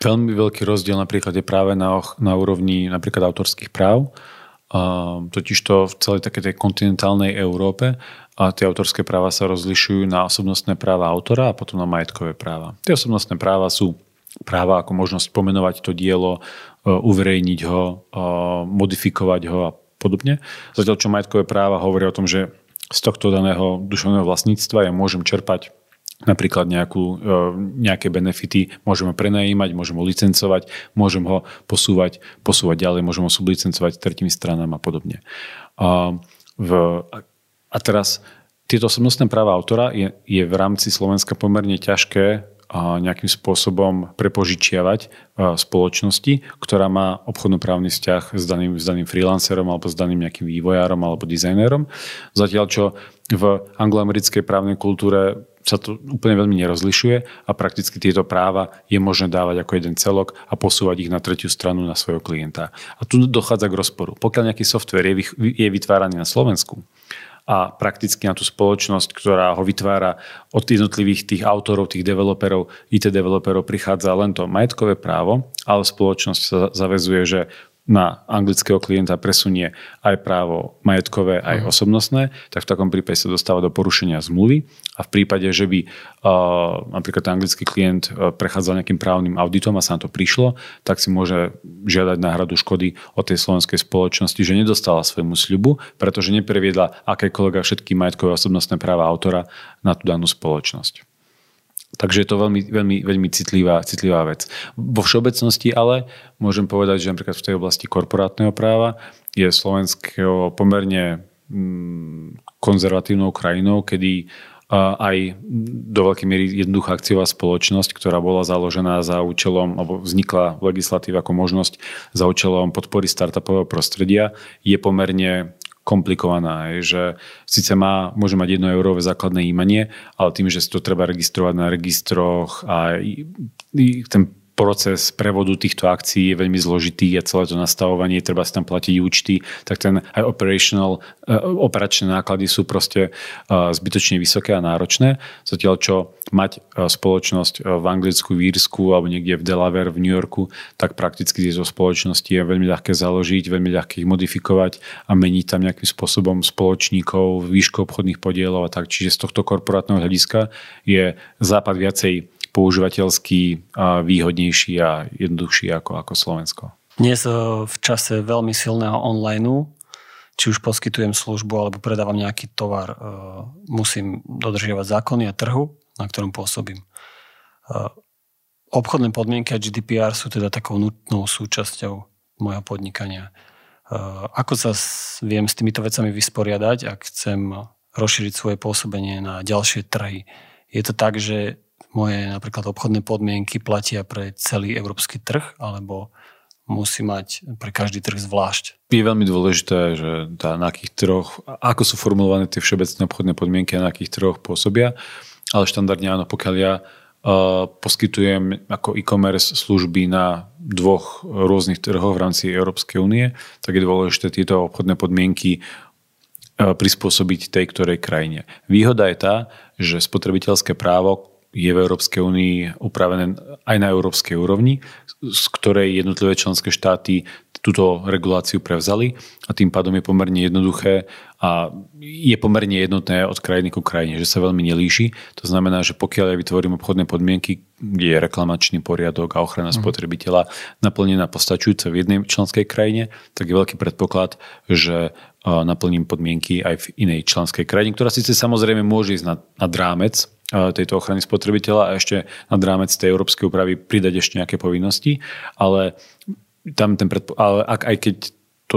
Veľmi veľký rozdiel napríklad je práve na, na úrovni napríklad autorských práv. Totiž to v celej takej tej kontinentálnej Európe a tie autorské práva sa rozlišujú na osobnostné práva autora a potom na majetkové práva. Tie osobnostné práva sú práva ako možnosť pomenovať to dielo, uverejniť ho, e, modifikovať ho a podobne. Zatiaľ, čo majetkové práva hovorí o tom, že z tohto daného duševného vlastníctva ja môžem čerpať napríklad nejakú, e, nejaké benefity, môžem ho prenajímať, môžem ho licencovať, môžem ho posúvať, posúvať ďalej, môžem ho sublicencovať tretím stranám a podobne. A, v, a teraz tieto osobnostné práva autora je, je v rámci Slovenska pomerne ťažké nejakým spôsobom prepožičiavať spoločnosti, ktorá má obchodnoprávny vzťah s daným, s daným freelancerom alebo s daným nejakým vývojárom alebo dizajnérom. Zatiaľ, čo v angloamerickej právnej kultúre sa to úplne veľmi nerozlišuje a prakticky tieto práva je možné dávať ako jeden celok a posúvať ich na tretiu stranu na svojho klienta. A tu dochádza k rozporu. Pokiaľ nejaký software je vytváraný na Slovensku, a prakticky na tú spoločnosť, ktorá ho vytvára od jednotlivých tých autorov, tých developerov, IT developerov prichádza len to majetkové právo, ale spoločnosť sa zavezuje, že na anglického klienta presunie aj právo majetkové, aj uh-huh. osobnostné, tak v takom prípade sa dostáva do porušenia zmluvy a v prípade, že by uh, napríklad anglický klient prechádzal nejakým právnym auditom a sa na to prišlo, tak si môže žiadať náhradu škody od tej slovenskej spoločnosti, že nedostala svojmu sľubu, pretože nepreviedla akékoľvek všetky majetkové osobnostné práva autora na tú danú spoločnosť. Takže je to veľmi, veľmi, veľmi citlivá, citlivá vec. Vo všeobecnosti ale môžem povedať, že napríklad v tej oblasti korporátneho práva je Slovensko pomerne mm, konzervatívnou krajinou, kedy aj do veľkej miery jednoduchá akciová spoločnosť, ktorá bola založená za účelom, alebo vznikla v legislatíve ako možnosť za účelom podpory startupového prostredia, je pomerne komplikovaná, že síce má, môže mať 1 eurové základné imanie, ale tým, že si to treba registrovať na registroch a ten proces prevodu týchto akcií je veľmi zložitý a celé to nastavovanie, treba si tam platiť účty, tak ten aj operational, eh, operačné náklady sú proste eh, zbytočne vysoké a náročné. Zatiaľ, čo mať eh, spoločnosť v Anglicku, v Írsku alebo niekde v Delaware, v New Yorku, tak prakticky tieto spoločnosti je veľmi ľahké založiť, veľmi ľahké ich modifikovať a meniť tam nejakým spôsobom spoločníkov, výšku obchodných podielov a tak. Čiže z tohto korporátneho hľadiska je západ viacej používateľský výhodnejší a jednoduchší ako, ako Slovensko. Dnes e, v čase veľmi silného online, či už poskytujem službu alebo predávam nejaký tovar, e, musím dodržiavať zákony a trhu, na ktorom pôsobím. E, obchodné podmienky a GDPR sú teda takou nutnou súčasťou môjho podnikania. Ako sa viem s týmito vecami vysporiadať, ak chcem rozšíriť svoje pôsobenie na ďalšie trhy? Je to tak, že moje napríklad obchodné podmienky platia pre celý európsky trh, alebo musí mať pre každý trh zvlášť. Je veľmi dôležité, že tá, na akých trhoch, ako sú formulované tie všeobecné obchodné podmienky a na akých trhoch pôsobia, ale štandardne áno, pokiaľ ja poskytujem ako e-commerce služby na dvoch rôznych trhoch v rámci Európskej únie, tak je dôležité tieto obchodné podmienky prispôsobiť tej ktorej krajine. Výhoda je tá, že spotrebiteľské právo je v Európskej únii upravené aj na európskej úrovni, z ktorej jednotlivé členské štáty túto reguláciu prevzali a tým pádom je pomerne jednoduché a je pomerne jednotné od krajiny ku krajine, že sa veľmi nelíši. To znamená, že pokiaľ ja vytvorím obchodné podmienky, kde je reklamačný poriadok a ochrana mm. spotrebiteľa naplnená postačujúce v jednej členskej krajine, tak je veľký predpoklad, že naplním podmienky aj v inej členskej krajine, ktorá síce samozrejme môže ísť nad, nad rámec tejto ochrany spotrebiteľa a ešte nad rámec tej európskej úpravy pridať ešte nejaké povinnosti, ale tam ten predpo- ale ak, aj keď to,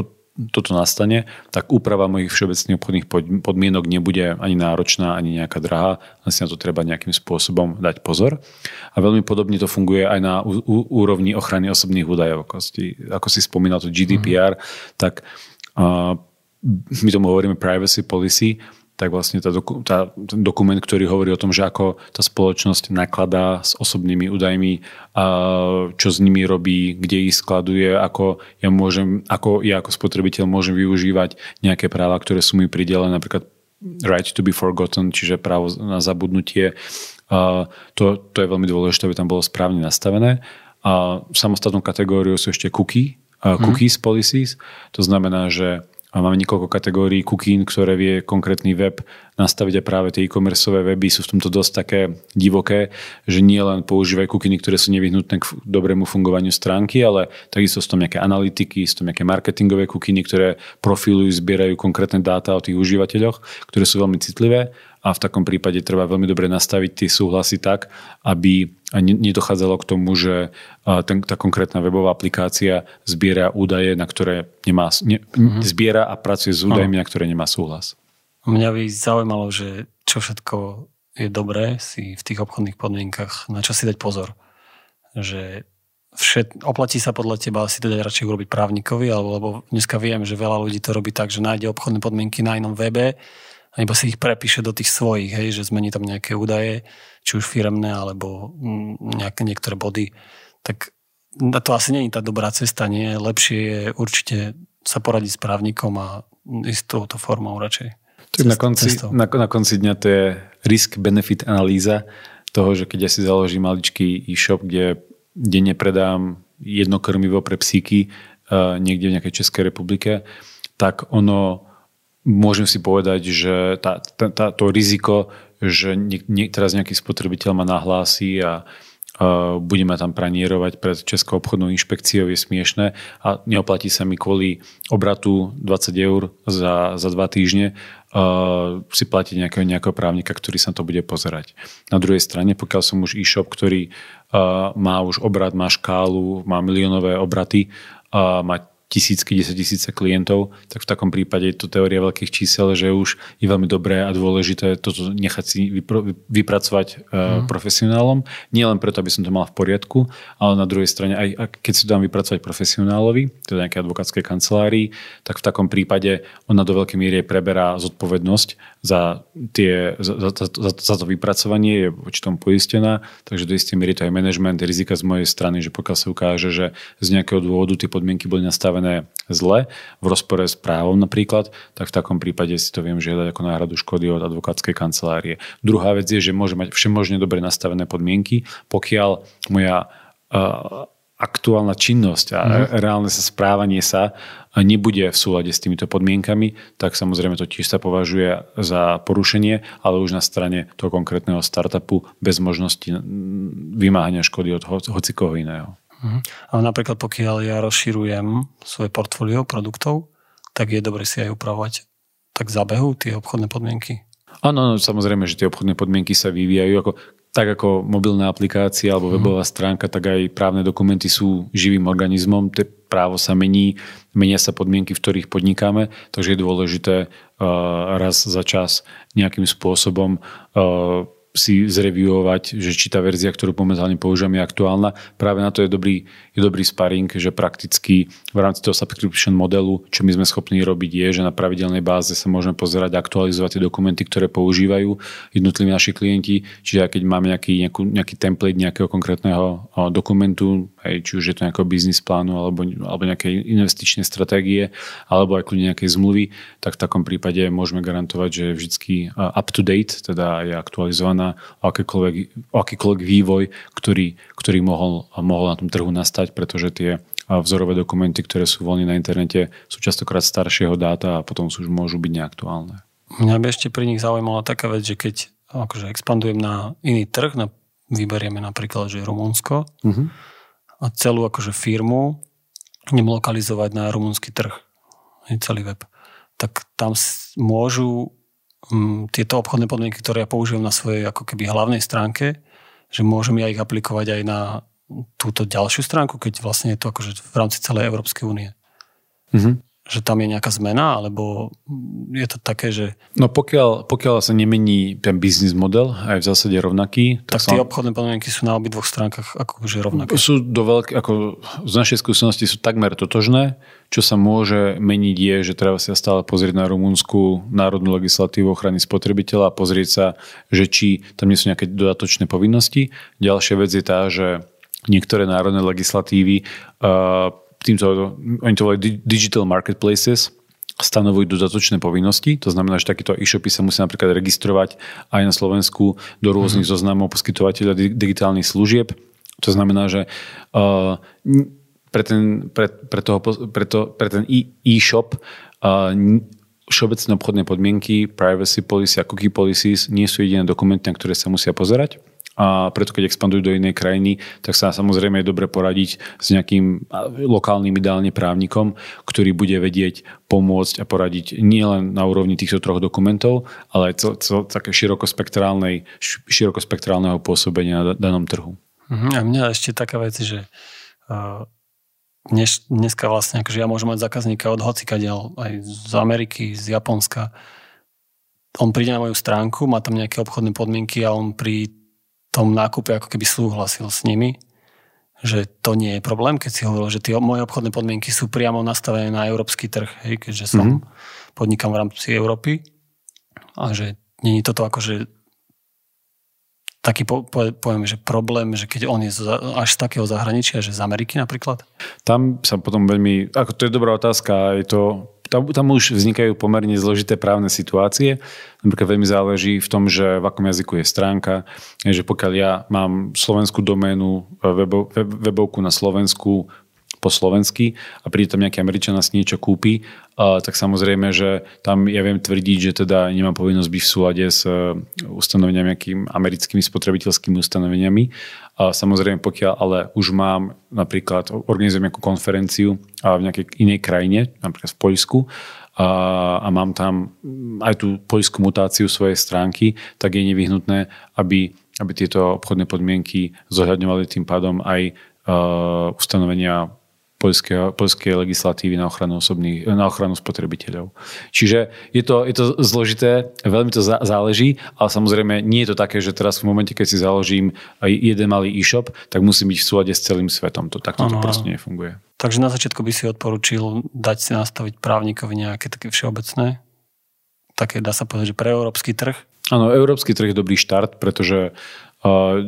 toto nastane, tak úprava mojich všeobecných obchodných podmienok nebude ani náročná, ani nejaká drahá, len si na to treba nejakým spôsobom dať pozor. A veľmi podobne to funguje aj na ú, ú, úrovni ochrany osobných údajov. Ako si, ako si spomínal to GDPR, mm. tak uh, my tomu hovoríme privacy policy, tak vlastne tá, doku, tá, ten dokument, ktorý hovorí o tom, že ako tá spoločnosť nakladá s osobnými údajmi, a čo s nimi robí, kde ich skladuje, ako ja, môžem, ako ja ako spotrebiteľ môžem využívať nejaké práva, ktoré sú mi pridelené, napríklad right to be forgotten, čiže právo na zabudnutie. A to, to je veľmi dôležité, aby tam bolo správne nastavené. A samostatnou kategóriou sú ešte cookie, cookies mm. policies. To znamená, že a máme niekoľko kategórií cookie, ktoré vie konkrétny web nastaviť a práve tie e-commerceové weby sú v tomto dosť také divoké, že nie len používajú cookie, ktoré sú nevyhnutné k dobrému fungovaniu stránky, ale takisto sú tam nejaké analytiky, sú tam nejaké marketingové cookie, ktoré profilujú, zbierajú konkrétne dáta o tých užívateľoch, ktoré sú veľmi citlivé a v takom prípade treba veľmi dobre nastaviť tie súhlasy tak, aby nedochádzalo k tomu, že ten, tá konkrétna webová aplikácia zbiera údaje, na ktoré nemá, ne, mm-hmm. zbiera a pracuje s údajmi, na ktoré nemá súhlas. Mňa by zaujímalo, že čo všetko je dobré si v tých obchodných podmienkach, na čo si dať pozor. Že všet, oplatí sa podľa teba si to dať radšej urobiť právnikovi, alebo lebo dneska viem, že veľa ľudí to robí tak, že nájde obchodné podmienky na inom webe a iba si ich prepíše do tých svojich, hej, že zmení tam nejaké údaje, či už firemné, alebo mm, nejaké niektoré body, tak to asi nie je tá dobrá cesta, nie? Lepšie je určite sa poradiť s právnikom a ísť touto formou radšej. Tak na konci, na, na konci dňa to je risk-benefit analýza toho, že keď ja si založím maličký e-shop, kde denne predám jedno krmivo pre psíky uh, niekde v nejakej Českej republike, tak ono môžem si povedať, že tá, tá, tá, to riziko, že nie, nie, teraz nejaký spotrebiteľ ma nahlási a uh, budeme tam pranierovať pred Českou obchodnou inšpekciou je smiešné a neoplatí sa mi kvôli obratu 20 eur za, za dva týždne uh, si platiť nejakého, nejakého právnika, ktorý sa to bude pozerať. Na druhej strane, pokiaľ som už e-shop, ktorý uh, má už obrad, má škálu, má miliónové obraty, uh, má tisícky, desať tisíce klientov, tak v takom prípade je to teória veľkých čísel, že už je veľmi dobré a dôležité toto nechať si vypracovať mm. profesionálom. Nie len preto, aby som to mal v poriadku, ale na druhej strane, aj keď si to dám vypracovať profesionálovi, teda nejaké advokátskej kancelárii, tak v takom prípade ona do veľkej miery preberá zodpovednosť za, tie, za, za, za, za to vypracovanie, je voči tomu poistená, takže do istej miery to aj management, rizika z mojej strany, že pokiaľ sa ukáže, že z nejakého dôvodu tie podmienky boli nastavené nastavené zle, v rozpore s právom napríklad, tak v takom prípade si to viem žiadať ako náhradu škody od advokátskej kancelárie. Druhá vec je, že môže mať všemožne dobre nastavené podmienky, pokiaľ moja uh, aktuálna činnosť a mm. reálne sa správanie sa nebude v súlade s týmito podmienkami, tak samozrejme to tiež sa považuje za porušenie, ale už na strane toho konkrétneho startupu bez možnosti vymáhania škody od hocikoho iného. Uh-huh. Ale napríklad pokiaľ ja rozširujem svoje portfólio produktov, tak je dobre si aj upravovať tak zabehu tie obchodné podmienky. Áno, samozrejme, že tie obchodné podmienky sa vyvíjajú ako tak ako mobilná aplikácia alebo mhm. webová stránka, tak aj právne dokumenty sú živým organizmom. Te právo sa mení, menia sa podmienky, v ktorých podnikáme, takže je dôležité uh, raz za čas nejakým spôsobom uh, si zreviovať, že či tá verzia, ktorú momentálne používam, je aktuálna. Práve na to je dobrý, je dobrý sparring, že prakticky v rámci toho subscription modelu, čo my sme schopní robiť, je, že na pravidelnej báze sa môžeme pozerať aktualizovať tie dokumenty, ktoré používajú jednotliví naši klienti. Čiže keď máme nejaký, nejaký template nejakého konkrétneho dokumentu, hej, či už je to nejakého biznis plánu alebo, alebo nejaké investičné stratégie, alebo aj kľudne nejakej zmluvy, tak v takom prípade môžeme garantovať, že je vždy up to date, teda je aktualizovaná akýkoľvek, akýkoľvek vývoj, ktorý, ktorý mohol, mohol na tom trhu nastať, pretože tie vzorové dokumenty, ktoré sú voľné na internete, sú častokrát staršieho dáta a potom sú už môžu byť neaktuálne. Mňa by ešte pri nich zaujímala taká vec, že keď akože expandujem na iný trh, na, vyberieme napríklad, že Rumunsko uh-huh. A celú akože firmu idem lokalizovať na rumunský trh, celý web, tak tam môžu um, tieto obchodné podmienky, ktoré ja používam na svojej ako keby hlavnej stránke, že môžem ja ich aplikovať aj na túto ďalšiu stránku, keď vlastne je to akože v rámci celej Európskej únie. Mm-hmm že tam je nejaká zmena, alebo je to také, že... No pokiaľ, pokiaľ sa nemení ten biznis model, aj v zásade rovnaký... Tak, tak tie som... obchodné podmienky sú na obidvoch stránkach akože rovnaké. Sú do veľké, ako z našej skúsenosti sú takmer totožné. Čo sa môže meniť je, že treba sa stále pozrieť na rumúnsku národnú legislatívu ochrany spotrebiteľa a pozrieť sa, že či tam nie sú nejaké dodatočné povinnosti. Ďalšia vec je tá, že niektoré národné legislatívy uh, týmto, oni to volajú digital marketplaces, stanovujú dodatočné povinnosti. To znamená, že takéto e-shopy sa musia napríklad registrovať aj na Slovensku do rôznych mm-hmm. zoznamov poskytovateľa digitálnych služieb. To znamená, že uh, pre, ten, pre, pre, toho, pre, to, pre ten e-shop uh, všeobecné obchodné podmienky, privacy policy a cookie policies nie sú jediné dokumenty, na ktoré sa musia pozerať a preto keď expandujú do inej krajiny, tak sa samozrejme je dobre poradiť s nejakým lokálnym ideálne právnikom, ktorý bude vedieť pomôcť a poradiť nielen na úrovni týchto troch dokumentov, ale aj cel, cel, také širokospektrálneho pôsobenia na danom trhu. Uh-huh. A mňa ešte taká vec, že dnes, dneska vlastne akože ja môžem mať zákazníka od hocikadiaľ, aj z Ameriky, z Japonska. On príde na moju stránku, má tam nejaké obchodné podmienky a on pri tom nákupe ako keby súhlasil s nimi, že to nie je problém, keď si hovoril, že tie moje obchodné podmienky sú priamo nastavené na európsky trh, hej, keďže som mm-hmm. podnikám v rámci Európy a že nie je toto akože taký po, po, že problém, že keď on je z, až z takého zahraničia, že z Ameriky napríklad? Tam sa potom veľmi, ako to je dobrá otázka, je to tam, tam už vznikajú pomerne zložité právne situácie. Napríklad veľmi záleží v tom, že v akom jazyku je stránka, že pokiaľ ja mám slovenskú doménu, webo, web, webovku na Slovensku, po slovensky a príde tam nejaký Američan si niečo kúpi, tak samozrejme, že tam ja viem tvrdiť, že teda nemám povinnosť byť v súlade s e, ustanoveniami americkými spotrebiteľskými ustanoveniami. Samozrejme, pokiaľ ale už mám napríklad, organizujem nejakú konferenciu v nejakej inej krajine, napríklad v Poľsku, a, a mám tam aj tú poľskú mutáciu svojej stránky, tak je nevyhnutné, aby, aby tieto obchodné podmienky zohľadňovali tým pádom aj uh, ustanovenia poľskej legislatívy na ochranu, osobných, na ochranu spotrebiteľov. Čiže je to, je to zložité, veľmi to záleží, ale samozrejme nie je to také, že teraz v momente, keď si založím jeden malý e-shop, tak musím byť v súlade s celým svetom. To takto to proste nefunguje. Takže na začiatku by si odporučil dať si nastaviť právnikovi nejaké také všeobecné, také dá sa povedať, že pre európsky trh? Áno, európsky trh je dobrý štart, pretože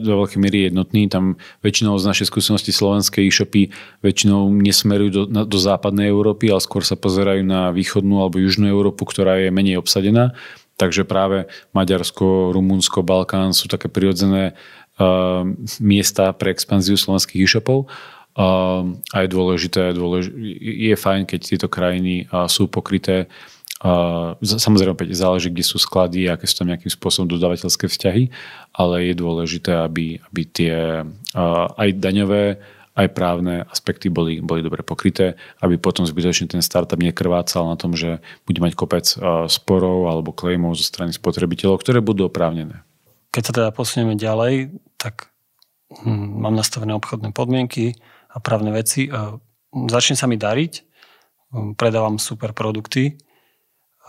do veľkej miery jednotný. Tam väčšinou z našej skúsenosti slovenské e-shopy väčšinou nesmerujú do, na, do západnej Európy, ale skôr sa pozerajú na východnú alebo južnú Európu, ktorá je menej obsadená. Takže práve Maďarsko, Rumunsko, Balkán sú také prirodzené uh, miesta pre expanziu slovenských e-shopov. Uh, a je dôležité, dôležité, je fajn, keď tieto krajiny uh, sú pokryté Samozrejme, opäť záleží, kde sú sklady, aké sú tam nejakým spôsobom dodávateľské vzťahy, ale je dôležité, aby, aby tie aj daňové, aj právne aspekty boli, boli dobre pokryté, aby potom zbytočne ten startup nekrvácal na tom, že bude mať kopec sporov alebo claimov zo strany spotrebiteľov, ktoré budú oprávnené. Keď sa teda posunieme ďalej, tak hm, mám nastavené obchodné podmienky a právne veci. Začne sa mi dariť, predávam super produkty,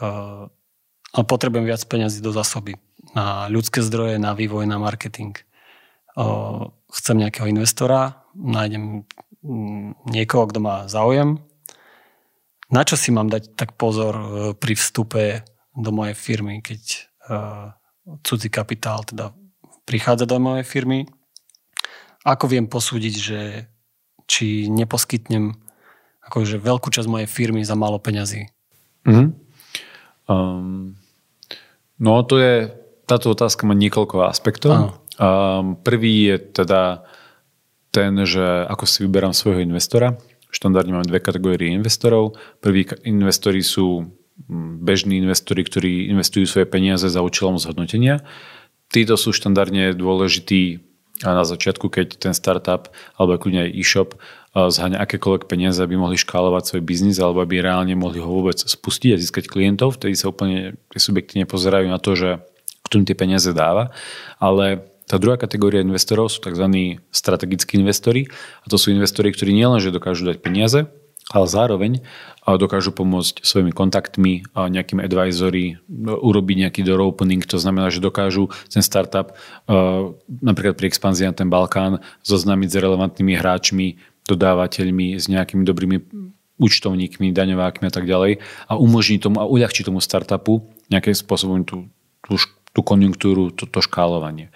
ale potrebujem viac peňazí do zásoby. na ľudské zdroje, na vývoj, na marketing. Chcem nejakého investora, nájdem mm, niekoho, kto má záujem. Na čo si mám dať tak pozor e, pri vstupe do mojej firmy, keď e, cudzí kapitál teda prichádza do mojej firmy? Ako viem posúdiť, že či neposkytnem akože veľkú časť mojej firmy za málo peňazí? Mm-hmm. Um, no to je, táto otázka má niekoľko aspektov. Um, prvý je teda ten, že ako si vyberám svojho investora. Štandardne máme dve kategórie investorov. Prví investori sú mm, bežní investori, ktorí investujú svoje peniaze za účelom zhodnotenia. Títo sú štandardne dôležití na začiatku, keď ten startup alebo kľudne aj e-shop zháňa akékoľvek peniaze, aby mohli škálovať svoj biznis alebo aby reálne mohli ho vôbec spustiť a získať klientov. Vtedy sa úplne tie subjekty nepozerajú na to, že kto im tie peniaze dáva. Ale tá druhá kategória investorov sú tzv. strategickí investori a to sú investori, ktorí nielenže dokážu dať peniaze, ale zároveň dokážu pomôcť svojimi kontaktmi, nejakým advisory, urobiť nejaký door opening, to znamená, že dokážu ten startup napríklad pri expanzii na ten Balkán zoznámiť s relevantnými hráčmi, dodávateľmi, s nejakými dobrými účtovníkmi, daňovákmi a tak ďalej a umožní tomu a uľahčí tomu startupu nejakým spôsobom tú, tú, tú konjunktúru, to, to škálovanie.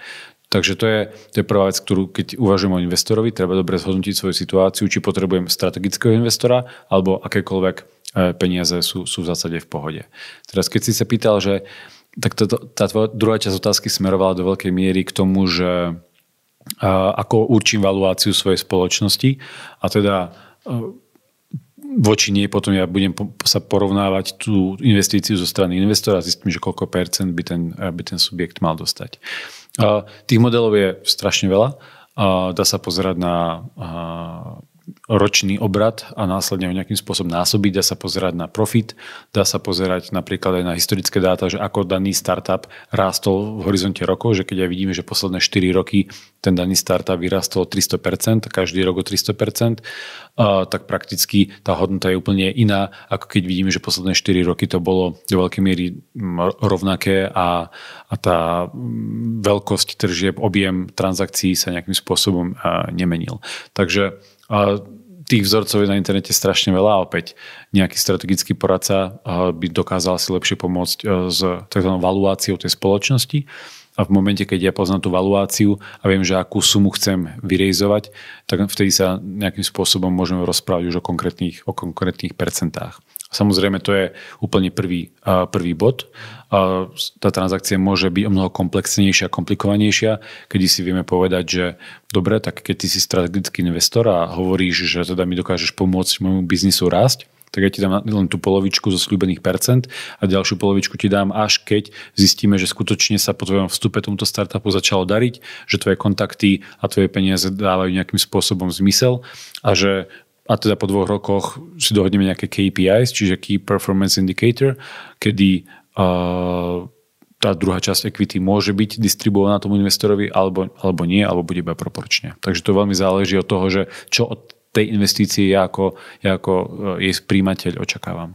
Takže to je, to je prvá vec, ktorú keď uvažujem o investorovi, treba dobre zhodnotiť svoju situáciu, či potrebujem strategického investora alebo akékoľvek e, peniaze sú, sú v zásade v pohode. Teraz keď si sa pýtal, že tak to, tá tvoja druhá časť otázky smerovala do veľkej miery k tomu, že ako určím valuáciu svojej spoločnosti a teda e, voči nej potom ja budem sa porovnávať tú investíciu zo strany investora a zistím, že koľko percent by ten, by ten subjekt mal dostať. Tých modelov je strašne veľa. Dá sa pozerať na ročný obrad a následne ho nejakým spôsobom násobiť. Dá sa pozerať na profit, dá sa pozerať napríklad aj na historické dáta, že ako daný startup rástol v horizonte rokov, že keď aj vidíme, že posledné 4 roky ten daný startup vyrastol 300%, každý rok o 300%, tak prakticky tá hodnota je úplne iná, ako keď vidíme, že posledné 4 roky to bolo do veľkej miery rovnaké a, a tá veľkosť tržieb, objem transakcií sa nejakým spôsobom nemenil. Takže tých vzorcov je na internete strašne veľa a opäť nejaký strategický poradca by dokázal si lepšie pomôcť e, s tzv. valuáciou tej spoločnosti. A v momente, keď ja poznám tú valuáciu a viem, že akú sumu chcem vyrejzovať, tak vtedy sa nejakým spôsobom môžeme rozprávať už o konkrétnych, o konkrétnych percentách. Samozrejme, to je úplne prvý, prvý bod. Tá transakcia môže byť o mnoho komplexnejšia komplikovanejšia, kedy si vieme povedať, že dobre, tak keď ty si strategický investor a hovoríš, že teda mi dokážeš pomôcť môjmu biznisu rásť, tak ja ti dám len tú polovičku zo slúbených percent a ďalšiu polovičku ti dám až keď zistíme, že skutočne sa po tvojom vstupe tomuto startupu začalo dariť, že tvoje kontakty a tvoje peniaze dávajú nejakým spôsobom zmysel a že a teda po dvoch rokoch si dohodneme nejaké KPIs, čiže Key Performance Indicator, kedy uh, tá druhá časť equity môže byť distribuovaná tomu investorovi alebo, alebo nie, alebo bude iba proporčne. Takže to veľmi záleží od toho, že čo od tej investície ja ako, ja ako uh, jej príjimateľ očakávam.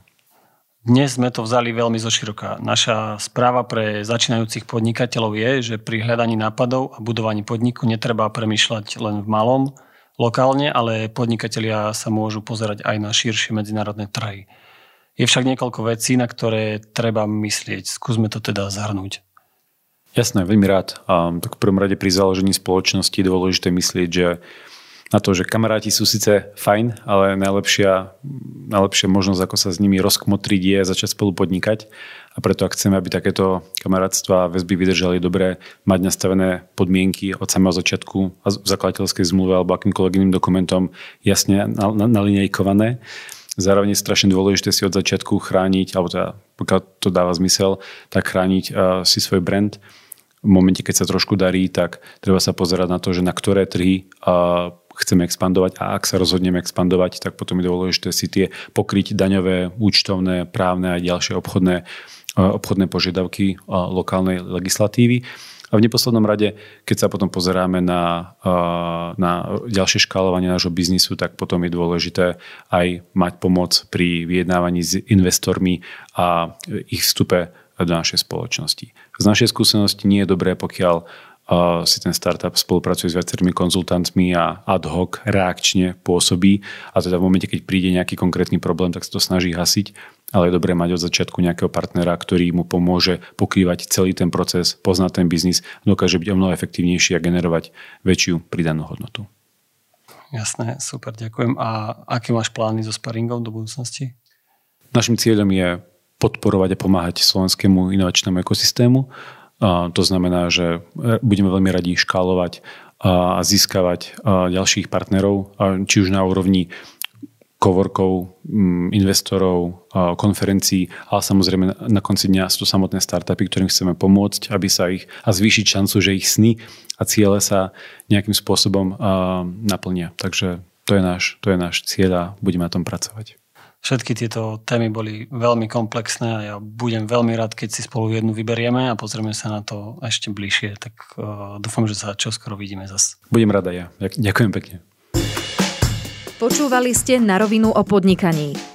Dnes sme to vzali veľmi zoširoka. Naša správa pre začínajúcich podnikateľov je, že pri hľadaní nápadov a budovaní podniku netreba premýšľať len v malom, lokálne, ale podnikatelia sa môžu pozerať aj na širšie medzinárodné trhy. Je však niekoľko vecí, na ktoré treba myslieť. Skúsme to teda zhrnúť. Jasné, veľmi rád. A tak v prvom rade pri založení spoločnosti je dôležité myslieť, že na to, že kamaráti sú síce fajn, ale najlepšia, najlepšia možnosť, ako sa s nimi rozkmotriť, je začať spolu podnikať. A preto, ak chceme, aby takéto kamarátstva a väzby vydržali dobre, mať nastavené podmienky od samého začiatku a v zakladateľskej zmluve alebo akýmkoľvek iným dokumentom jasne nalinejkované. Zároveň je strašne dôležité si od začiatku chrániť, alebo teda, pokiaľ to dáva zmysel, tak chrániť uh, si svoj brand. V momente, keď sa trošku darí, tak treba sa pozerať na to, že na ktoré trhy uh, chceme expandovať a ak sa rozhodneme expandovať, tak potom je dôležité si tie pokryť daňové, účtovné, právne a ďalšie obchodné, e, obchodné požiadavky e, lokálnej legislatívy. A v neposlednom rade, keď sa potom pozeráme na, e, na ďalšie škálovanie nášho biznisu, tak potom je dôležité aj mať pomoc pri vyjednávaní s investormi a ich vstupe do našej spoločnosti. Z našej skúsenosti nie je dobré, pokiaľ si ten startup spolupracuje s viacerými konzultantmi a ad hoc reakčne pôsobí a teda v momente, keď príde nejaký konkrétny problém, tak sa to snaží hasiť, ale je dobré mať od začiatku nejakého partnera, ktorý mu pomôže pokrývať celý ten proces, poznať ten biznis, dokáže byť o mnoho efektívnejší a generovať väčšiu pridanú hodnotu. Jasné, super, ďakujem. A aké máš plány so sparingom do budúcnosti? Našim cieľom je podporovať a pomáhať slovenskému inovačnému ekosystému to znamená, že e, budeme veľmi radi škálovať a získavať ďalších partnerov, či už na úrovni kovorkov, investorov, konferencií, ale samozrejme na konci dňa sú to samotné startupy, ktorým chceme pomôcť, aby sa ich a zvýšiť šancu, že ich sny a ciele sa nejakým spôsobom naplnia. Takže to je náš, to je náš cieľ a budeme na tom pracovať. Všetky tieto témy boli veľmi komplexné a ja budem veľmi rád, keď si spolu jednu vyberieme a pozrieme sa na to ešte bližšie. Tak uh, dúfam, že sa čoskoro vidíme zase. Budem rada ja. Ďakujem pekne. Počúvali ste na rovinu o podnikaní.